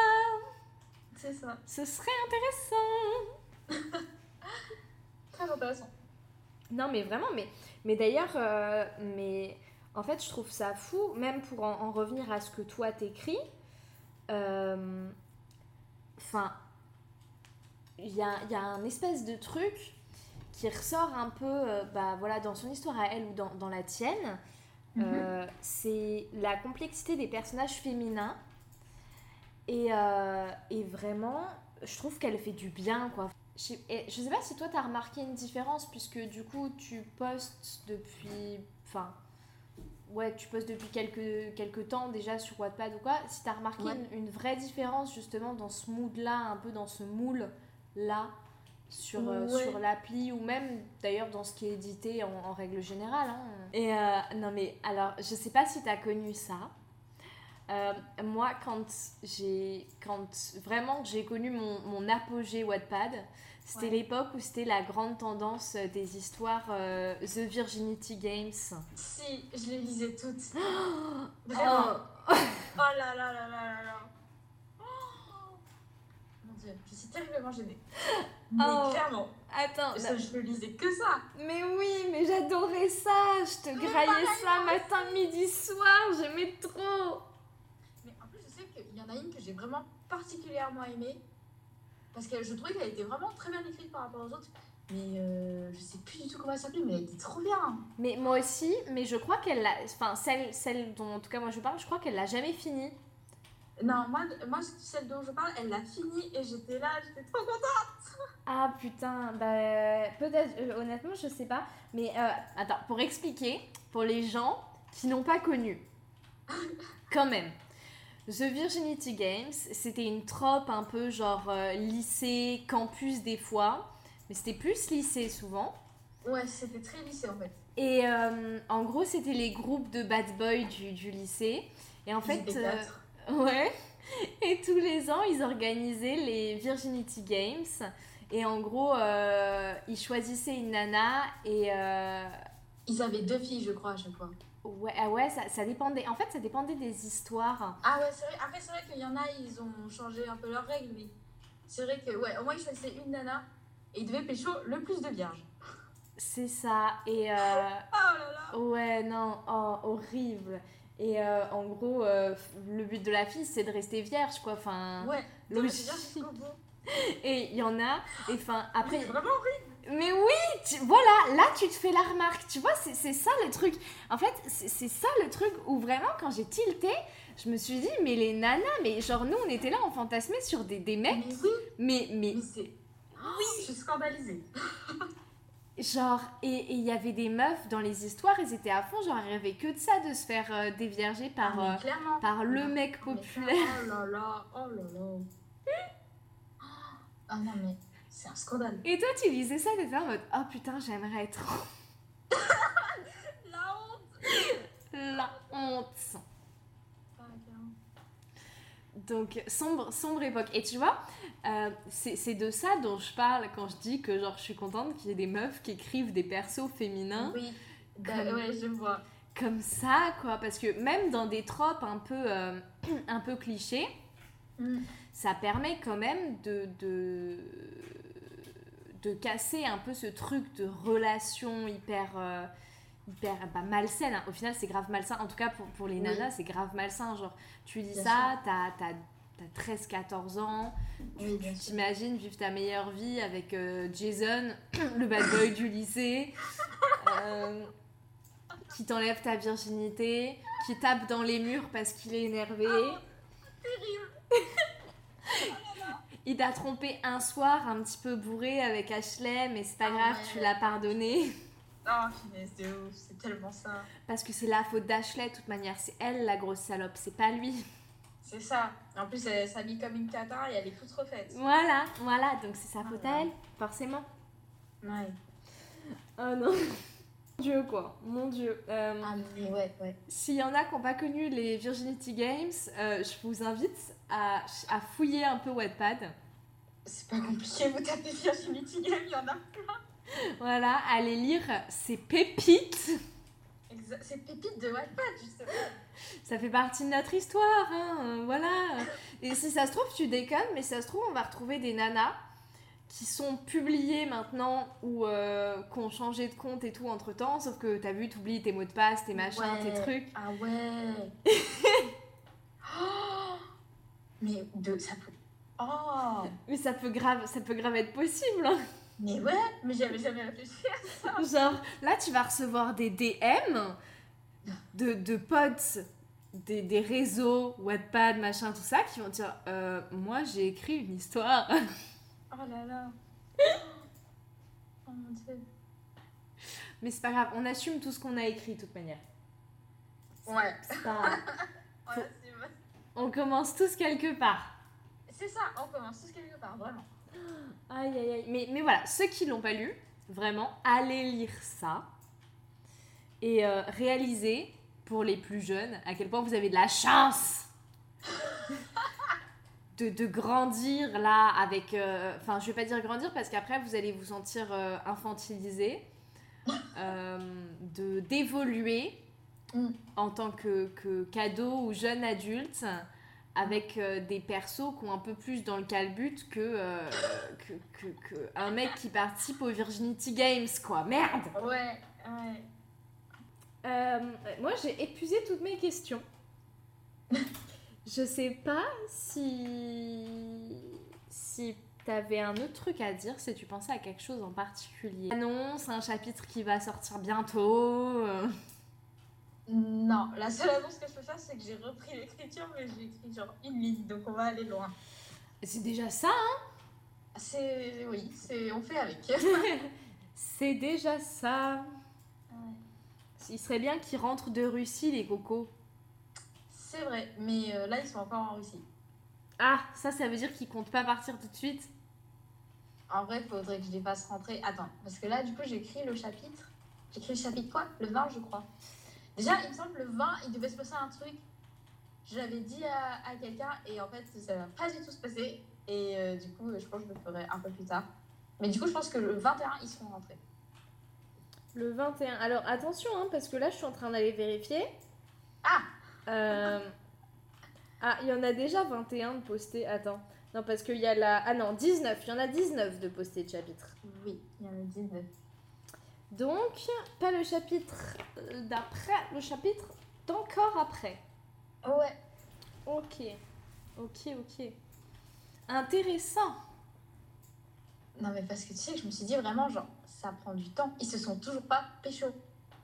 C'est ça. ce serait intéressant. Très intéressant. Non, mais vraiment, mais, mais d'ailleurs, euh, mais en fait, je trouve ça fou, même pour en, en revenir à ce que toi t'écris. euh, Enfin, il y a, y a un espèce de truc qui ressort un peu euh, bah, voilà, dans son histoire à elle ou dans, dans la tienne. Mhm. Euh, c'est la complexité des personnages féminins. Et, euh, et vraiment, je trouve qu'elle fait du bien, quoi. Je sais, et je sais pas si toi, t'as remarqué une différence, puisque du coup, tu postes depuis... Enfin, ouais, tu postes depuis quelques, quelques temps déjà sur Wattpad ou quoi. Si t'as remarqué Ouais. une, une vraie différence, justement, dans ce mood-là, un peu dans ce moule-là, sur, euh, sur l'appli, ou même, d'ailleurs, dans ce qui est édité en, en règle générale. hein. Et euh, non, mais alors, je sais pas si t'as connu ça. Euh, moi, quand j'ai, quand vraiment j'ai connu mon, mon apogée Wattpad, c'était Ouais. l'époque où c'était la grande tendance des histoires euh, The Virginity Games. Si, je les lisais toutes. Oh, Vraiment. Oh là là là là là là. Oh. Mon dieu, je suis terriblement gênée. Mais Oh. clairement, attends, ça, je ne lisais que ça. mais oui, mais j'adorais ça. Je te graillais ça matin, midi, soir. J'aimais trop. Mais en plus, je sais qu'il y en a une que j'ai vraiment particulièrement aimée. Parce que je trouvais qu'elle était vraiment très bien écrite par rapport aux autres. Mais euh, je sais plus du tout comment elle s'appelait, mais elle était trop bien. Mais moi aussi, mais je crois qu'elle l'a, enfin celle, celle dont en tout cas moi je parle, je crois qu'elle l'a jamais fini. Non, moi, moi celle dont je parle, elle l'a finie et j'étais là, j'étais trop contente. Ah putain, bah peut-être, euh, honnêtement, je sais pas. Mais euh, attends, pour expliquer, pour les gens qui n'ont pas connu, quand même, The Virginity Games, c'était une trope un peu genre euh, lycée, campus des fois, mais c'était plus lycée souvent. Ouais, c'était très lycée en fait. Et euh, en gros, c'était les groupes de bad boys du, du lycée. Et en fait, euh. Ouais. Et tous les ans, ils organisaient les Virginity Games. Et en gros, ils choisissaient une nana et... Ils avaient deux filles, je crois, à chaque fois. Ouais, ah ouais ça, ça dépendait. En fait, ça dépendait des histoires. Ah ouais, c'est vrai. Après, c'est vrai qu'il y en a, ils ont changé un peu leurs règles, mais c'est vrai que, ouais, au moins, ils choisissaient une nana et ils devaient pécho le plus de vierges. C'est ça. Et... euh, Oh là là ouais, non. Oh, horrible. Et euh, en gros, euh, le but de la fille, c'est de rester vierge, quoi. Enfin... Ouais, logique. Et il y en a... Et enfin, après... C'est vraiment horrible. Mais oui, tu- voilà, là tu te fais la remarque, tu vois, c'est ça le truc. En fait, c'est ça le truc où vraiment quand j'ai tilté, je me suis dit, mais les nanas, mais genre nous on était là, on fantasmait sur des, des mecs, Mais oui, mais, mais mais c'est. Oui, je suis scandalisée. genre, et il y avait des meufs dans les histoires, elles étaient à fond, genre elles rêvaient que de ça, de se faire euh, dévierger par, Ah, euh, par le mec populaire. Oh là là, oh là là. Ah non, mais c'est un scandale. Et toi tu lisais ça, t'étais en mode, oh putain, j'aimerais trop. La honte La honte. Ah. Donc, sombre, sombre époque. Et tu vois, euh, c'est de ça dont je parle quand je dis que genre, je suis contente qu'il y ait des meufs qui écrivent des persos féminins Oui, bah, Comme- ouais, je vois. comme ça, quoi. Parce que même dans des tropes un peu, euh, un peu clichés, Mm. ça permet quand même de, de, de casser un peu ce truc de relation hyper... euh, hyper bah, malsaine hein. au final c'est grave malsain en tout cas pour, pour les Oui. nanas c'est grave malsain genre tu lis Bien ça t'as t'as- t'as 13-14 ans Oui, sûr. T'imagines vivre ta meilleure vie avec euh, Jason, le bad boy du lycée, euh, qui t'enlève ta virginité, qui tape dans les murs parce qu'il est énervé. Terrible. Il t'a trompé un soir un petit peu bourré avec Ashley, mais c'est pas Ah grave, ouais. tu l'as pardonné. Oh, finesse de ouf, c'est tellement ça. Parce que c'est la faute d'Ashley, de toute manière. C'est elle la grosse salope, c'est pas lui. C'est ça. En plus, elle s'habille comme une cata et elle est toute refaite. Voilà, voilà, donc c'est sa Ah faute à elle, forcément. Ouais. Oh non. Mon Dieu, quoi. Mon Dieu. Euh, Ah, mais ouais, ouais. S'il y en a qui n'ont pas connu les Virginity Games, euh, je vous invite à, à fouiller un peu Wattpad. C'est pas compliqué, vous tapez Virginity Game, il y en a. Voilà, allez lire ces pépites. Exa- C'est pépite de Wattpad, justement. Ça fait partie de notre histoire, hein, euh, voilà. Et si ça se trouve, tu déconnes, mais si ça se trouve, on va retrouver des nanas qui sont publiées maintenant ou euh, qui ont changé de compte et tout entre temps, sauf que t'as vu, t'oublies tes mots de passe, tes machins, Ouais. tes trucs. Ah ouais. Mais de ça peut. Oh. Mais ça peut grave, ça peut grave être possible. hein. Mais ouais, mais j'avais jamais réfléchi à ça. Genre, là, tu vas recevoir des DM de, de potes des, des réseaux, Wattpad, machin, tout ça, qui vont dire euh, Moi, j'ai écrit une histoire. Oh là là. Oh mon dieu. Mais c'est pas grave, on assume tout ce qu'on a écrit, de toute manière. Ouais. C'est pas- Ouais. On commence tous quelque part. C'est ça, on commence tous quelque part, vraiment. Aïe, aïe, aïe. Mais, mais voilà, ceux qui l'ont pas lu, vraiment, allez lire ça. Et euh, réalisez, pour les plus jeunes, à quel point vous avez de la chance de, de grandir là avec... euh, Enfin, je vais pas dire grandir parce qu'après, vous allez vous sentir euh, infantilisé. euh, de d'évoluer Mm. en tant que, que cadeau ou jeune adulte avec euh, des persos qui ont un peu plus dans le calbut que, euh, que, que, que un mec qui participe au Virginity Games, quoi. Merde Ouais, ouais. Euh, Moi, j'ai épuisé toutes mes questions. Je sais pas si... si t'avais un autre truc à dire, si tu pensais à quelque chose en particulier. Annonce, un chapitre qui va sortir bientôt. Non, la seule annonce que je peux faire, c'est que j'ai repris l'écriture, mais j'ai écrit genre une ligne, donc on va aller loin. C'est déjà ça, hein? C'est. Oui, c'est. On fait avec. C'est déjà ça. Il serait bien qu'ils rentrent de Russie, les cocos. C'est vrai, mais euh, là, ils sont encore en Russie. Ah, ça, ça veut dire qu'ils comptent pas partir tout de suite? En vrai, il faudrait que je les fasse rentrer. Attends, parce que là, du coup, j'ai écrit le chapitre. J'ai écrit le chapitre quoi? Le 20, je crois. Déjà, il me semble le 20, il devait se passer un truc. Je l'avais dit à, à quelqu'un et en fait, ça va pas du tout se passer. Et euh, du coup, je pense que je le ferai un peu plus tard. Mais du coup, je pense que le 21, ils seront rentrés. Le 21. Alors attention, hein, parce que là, je suis en train d'aller vérifier. Ah Euh, Ah, il y en a déjà 21 de postés. Attends. Non, parce qu'il y a la. Ah non, 19. Il y en a 19 de postés de chapitres. Oui, il y en a 19. Donc, pas le chapitre euh, d'après, le chapitre d'encore après. Ouais. Ok. Ok, ok. Intéressant. Non, mais parce que tu sais, je me suis dit vraiment, genre, ça prend du temps. Ils se sont toujours pas pécho.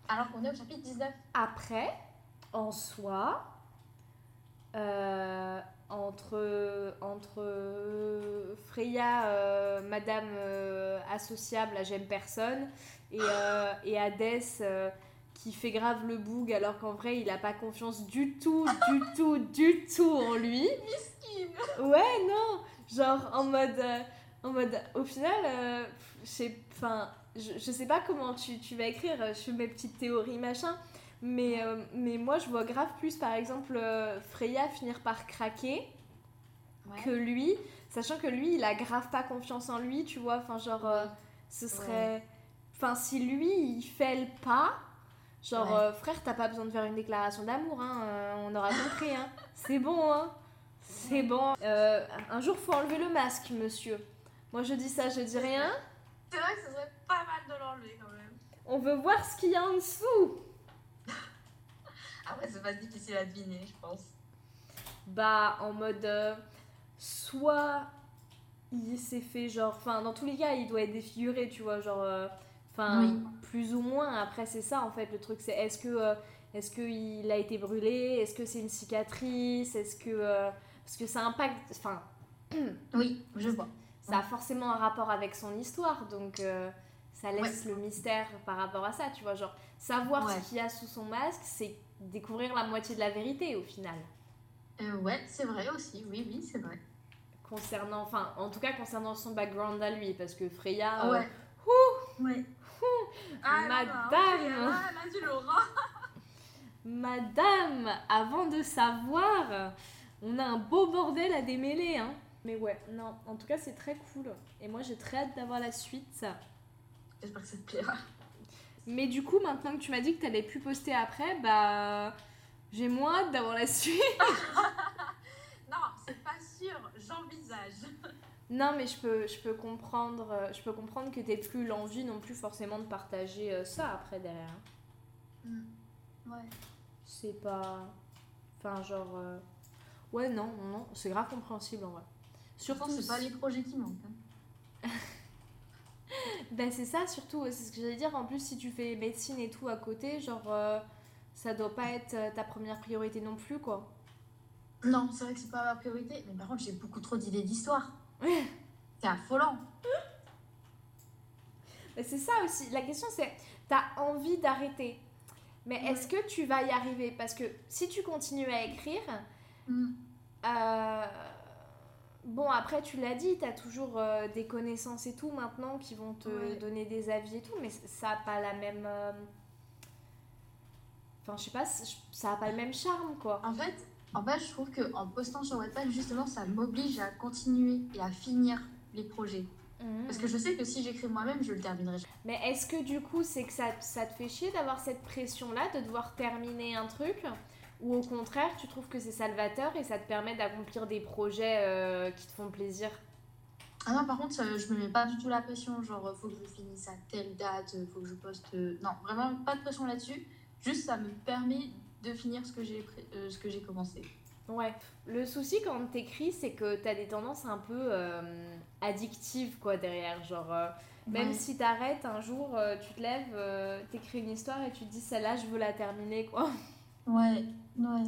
Alors qu'on est au chapitre 19. Après, en soi, euh, entre, entre Freya, euh, Madame euh, associable, là j'aime personne, et, euh, et Hadès euh, qui fait grave le boug alors qu'en vrai il a pas confiance du tout, du tout, du tout en lui. Ouais, non, genre en mode, en mode, au final, je sais pas comment tu, tu vas écrire, je fais mes petites théories machin, mais, euh, mais moi je vois grave plus par exemple euh, Freya finir par craquer Ouais. que lui, sachant que lui il a grave pas confiance en lui, tu vois, enfin genre, euh, ce serait, enfin si lui il fait le pas. Genre, Ouais. euh, frère, t'as pas besoin de faire une déclaration d'amour, hein, on aura compris, hein. C'est bon, hein. C'est bon. Un jour, faut enlever le masque, monsieur. Moi, je dis ça, je dis rien. C'est vrai que ce serait pas mal de l'enlever quand même. On veut voir ce qu'il y a en dessous. Après, c'est pas difficile à deviner, je pense. Bah, en mode. euh, soit il s'est fait genre. Enfin, dans tous les cas, il doit être défiguré, tu vois. Genre. euh, Enfin, Oui. plus ou moins. Après, c'est ça, en fait, le truc. C'est est-ce que. euh, est-ce qu'il a été brûlé? Est-ce que c'est une cicatrice? Est-ce que. parce que ça impacte. Enfin, Oui, je vois. ça a forcément un rapport avec son histoire, donc ça laisse le mystère par rapport à ça, tu vois. Genre, savoir Ouais. ce qu'il y a sous son masque, c'est découvrir la moitié de la vérité au final. Euh, ouais, c'est vrai aussi. Oui, oui, c'est vrai. Concernant, enfin, en tout cas concernant son background à lui, parce que Freya. euh, ouais. Ouais. Madame. non, Ah, elle a du Laura. Madame, avant de savoir, on a un beau bordel à démêler, hein. Mais ouais, non, en tout cas, c'est très cool. Et moi, j'ai très hâte d'avoir la suite. J'espère que ça te plaira. Mais du coup, maintenant que tu m'as dit que t'allais plus poster après, bah. J'ai moins hâte d'avoir la suite. Non, c'est pas sûr. J'envisage. Non, mais je peux, je peux comprendre, euh, je peux comprendre que t'aies plus l'envie non plus forcément de partager euh, ça après derrière. hein. Ouais. C'est pas. Enfin, genre. euh, Ouais, non, non, non, c'est grave compréhensible en vrai. Surtout, Surtout. c'est pas les projets qui manquent. hein. ben c'est ça surtout, c'est ce que j'allais dire. En plus, si tu fais médecine et tout à côté, genre, euh, ça doit pas être euh, ta première priorité non plus, quoi. Non, c'est vrai que c'est pas ma priorité. Mais par contre, j'ai beaucoup trop d'idées d'histoire. c'est affolant. Ben, c'est ça aussi. La question, c'est, t'as envie d'arrêter. Mais Ouais. est-ce que tu vas y arriver? Parce que si tu continues à écrire, Mm. Euh, Bon, après, tu l'as dit, tu as toujours euh, des connaissances et tout maintenant qui vont te Ouais. donner des avis et tout, mais ça n'a pas la même. euh, Enfin, je sais pas, ça n'a pas le même charme, quoi. En fait, en fait, je trouve que en postant sur Wattpad, justement, ça m'oblige à continuer et à finir les projets. Parce que je sais que si j'écris moi-même, je le terminerai. jamais. Mais est-ce que du coup, c'est que ça, ça te fait chier d'avoir cette pression-là, de devoir terminer un truc? Ou au contraire, tu trouves que c'est salvateur et ça te permet d'accomplir des projets euh, qui te font plaisir? Ah non, par contre, euh, je me mets pas du tout la pression, genre, faut que je finisse à telle date, euh, faut que je poste. Non, vraiment pas de pression là-dessus. Juste, ça me permet de finir ce que j'ai pré- euh, ce que j'ai commencé. Ouais. Le souci quand t'écris, c'est que t'as des tendances un peu euh, addictives, quoi, derrière. Genre, euh, même Ouais. si t'arrêtes un jour, euh, tu te lèves, t'écris une histoire et tu te dis, celle-là, je veux la terminer, quoi. Ouais, ouais.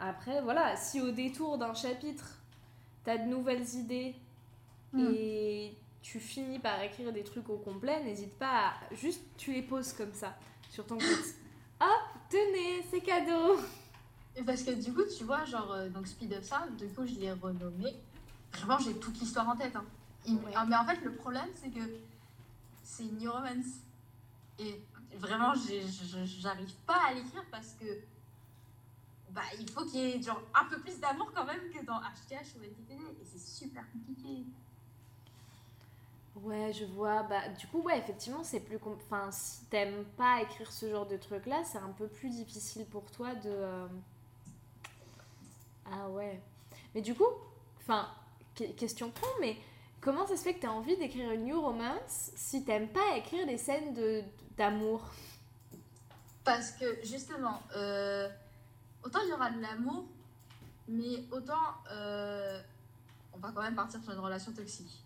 Après, voilà, si au détour d'un chapitre, t'as de nouvelles idées Mm. et tu finis par écrire des trucs au complet, n'hésite pas à... Juste, tu les poses comme ça, sur ton compte. Hop, tenez, c'est cadeau Et Parce que du coup, tu vois, genre, euh, donc Speed of Sound, du coup, je l'ai renommé. Vraiment, j'ai toute l'histoire en tête. Hein. Il- Ouais. ah, Mais en fait, le problème, c'est que c'est une new romance. Et vraiment, j'arrive pas à l'écrire parce que bah, il faut qu'il y ait genre, un peu plus d'amour quand même que dans HTH ou NTPD. Et c'est super compliqué. Ouais, je vois. Bah, du coup, ouais, effectivement, c'est plus... Enfin, si t'aimes pas écrire ce genre de truc-là, c'est un peu plus difficile pour toi de... euh, Ah ouais. Mais du coup, enfin, que- question con, mais comment ça se fait que t'as envie d'écrire une new romance si t'aimes pas écrire des scènes de d'amour? Parce que justement, euh, autant il y aura de l'amour, mais autant euh, on va quand même partir sur une relation toxique.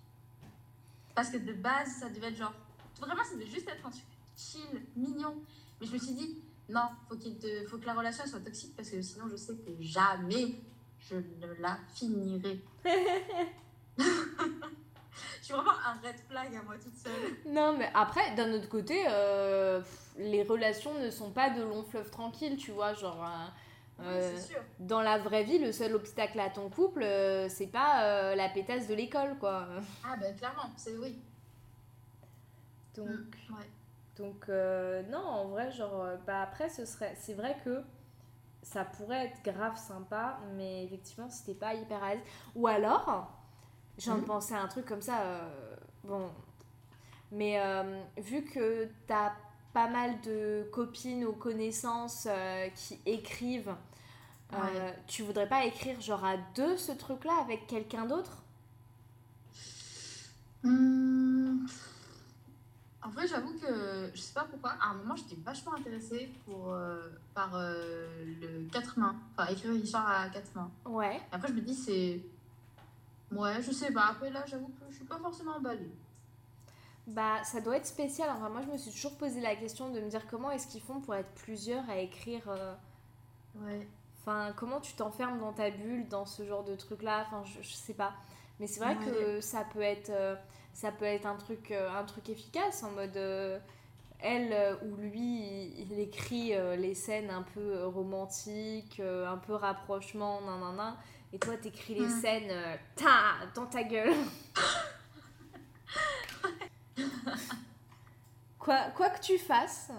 Parce que de base, ça devait être genre. Vraiment, ça devait juste être un truc chill, mignon. Mais je me suis dit, non, faut, qu'il te- faut que la relation soit toxique parce que sinon, je sais que jamais je ne la finirai. je suis vraiment un red flag à moi toute seule. Non, mais après, d'un autre côté, euh, les relations ne sont pas de longs fleuves tranquilles, tu vois, genre... euh, euh, sûr. dans la vraie vie, le seul obstacle à ton couple, euh, c'est pas la pétasse de l'école, quoi. Ah, ben clairement, c'est oui. Donc, Mm, ouais. donc non, en vrai, genre, bah après, ce serait, c'est vrai que ça pourrait être grave sympa, mais effectivement, c'était pas hyper à l'aise. Ou alors, de Mhm. penser à un truc comme ça, euh, bon, mais euh, vu que t'as pas mal de copines ou connaissances euh, qui écrivent, Ouais. tu voudrais pas écrire genre à deux ce truc-là avec quelqu'un d'autre? Hmm. En vrai, j'avoue que je sais pas pourquoi. À un moment, j'étais vachement intéressée pour, par le quatre mains. Enfin, écrire une histoire à quatre mains. Ouais. Après, je me dis, c'est. Ouais, je sais pas. Après, là, j'avoue que je suis pas forcément emballée. Bah, ça doit être spécial. Enfin, moi, je me suis toujours posé la question de me dire comment est-ce qu'ils font pour être plusieurs à écrire. euh, Ouais. Enfin, comment tu t'enfermes dans ta bulle, dans ce genre de truc-là? Enfin, je, je sais pas. Mais c'est vrai Ouais. que ça peut être, euh, ça peut être un truc, euh, un truc efficace en mode. elle ou lui, il, il écrit les scènes un peu romantiques, un peu rapprochement, nanana. Et toi, t'écris les Mm. scènes, euh, ta, dans ta gueule. quoi, quoi que tu fasses,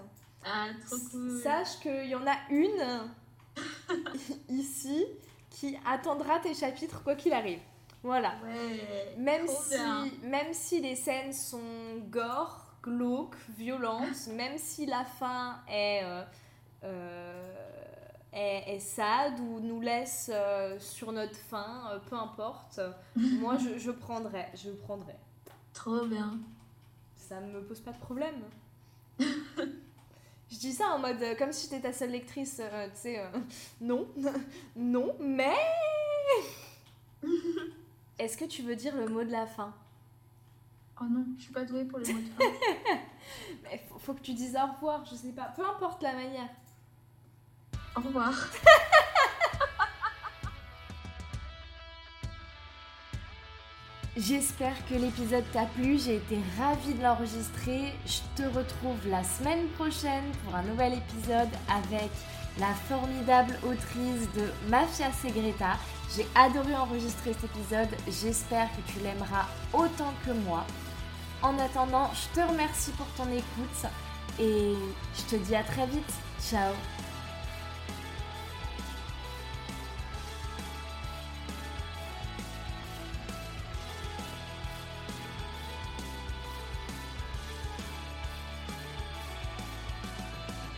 Ah, trop cool. sache qu'il y en a une ici qui attendra tes chapitres quoi qu'il arrive. Voilà. Ouais. Même Trop si, bien. même si les scènes sont gore, glauques, violentes, même si la fin est, euh, euh, est, est sad ou nous laisse euh, sur notre fin, euh, peu importe, moi je, je prendrai, je prendrai. Trop bien. Ça me pose pas de problème. je dis ça en mode euh, comme si j'étais ta seule lectrice, euh, tu sais, non, non, mais... Est-ce que tu veux dire le mot de la fin? Oh non, je suis pas douée pour les mots de fin. Mais faut, faut que tu dises au revoir, je sais pas. Peu importe la manière. Au revoir. J'espère que l'épisode t'a plu, j'ai été ravie de l'enregistrer. Je te retrouve la semaine prochaine pour un nouvel épisode avec la formidable autrice de Mafia Segreta. J'ai adoré enregistrer cet épisode, j'espère que tu l'aimeras autant que moi. En attendant, je te remercie pour ton écoute et je te dis à très vite. Ciao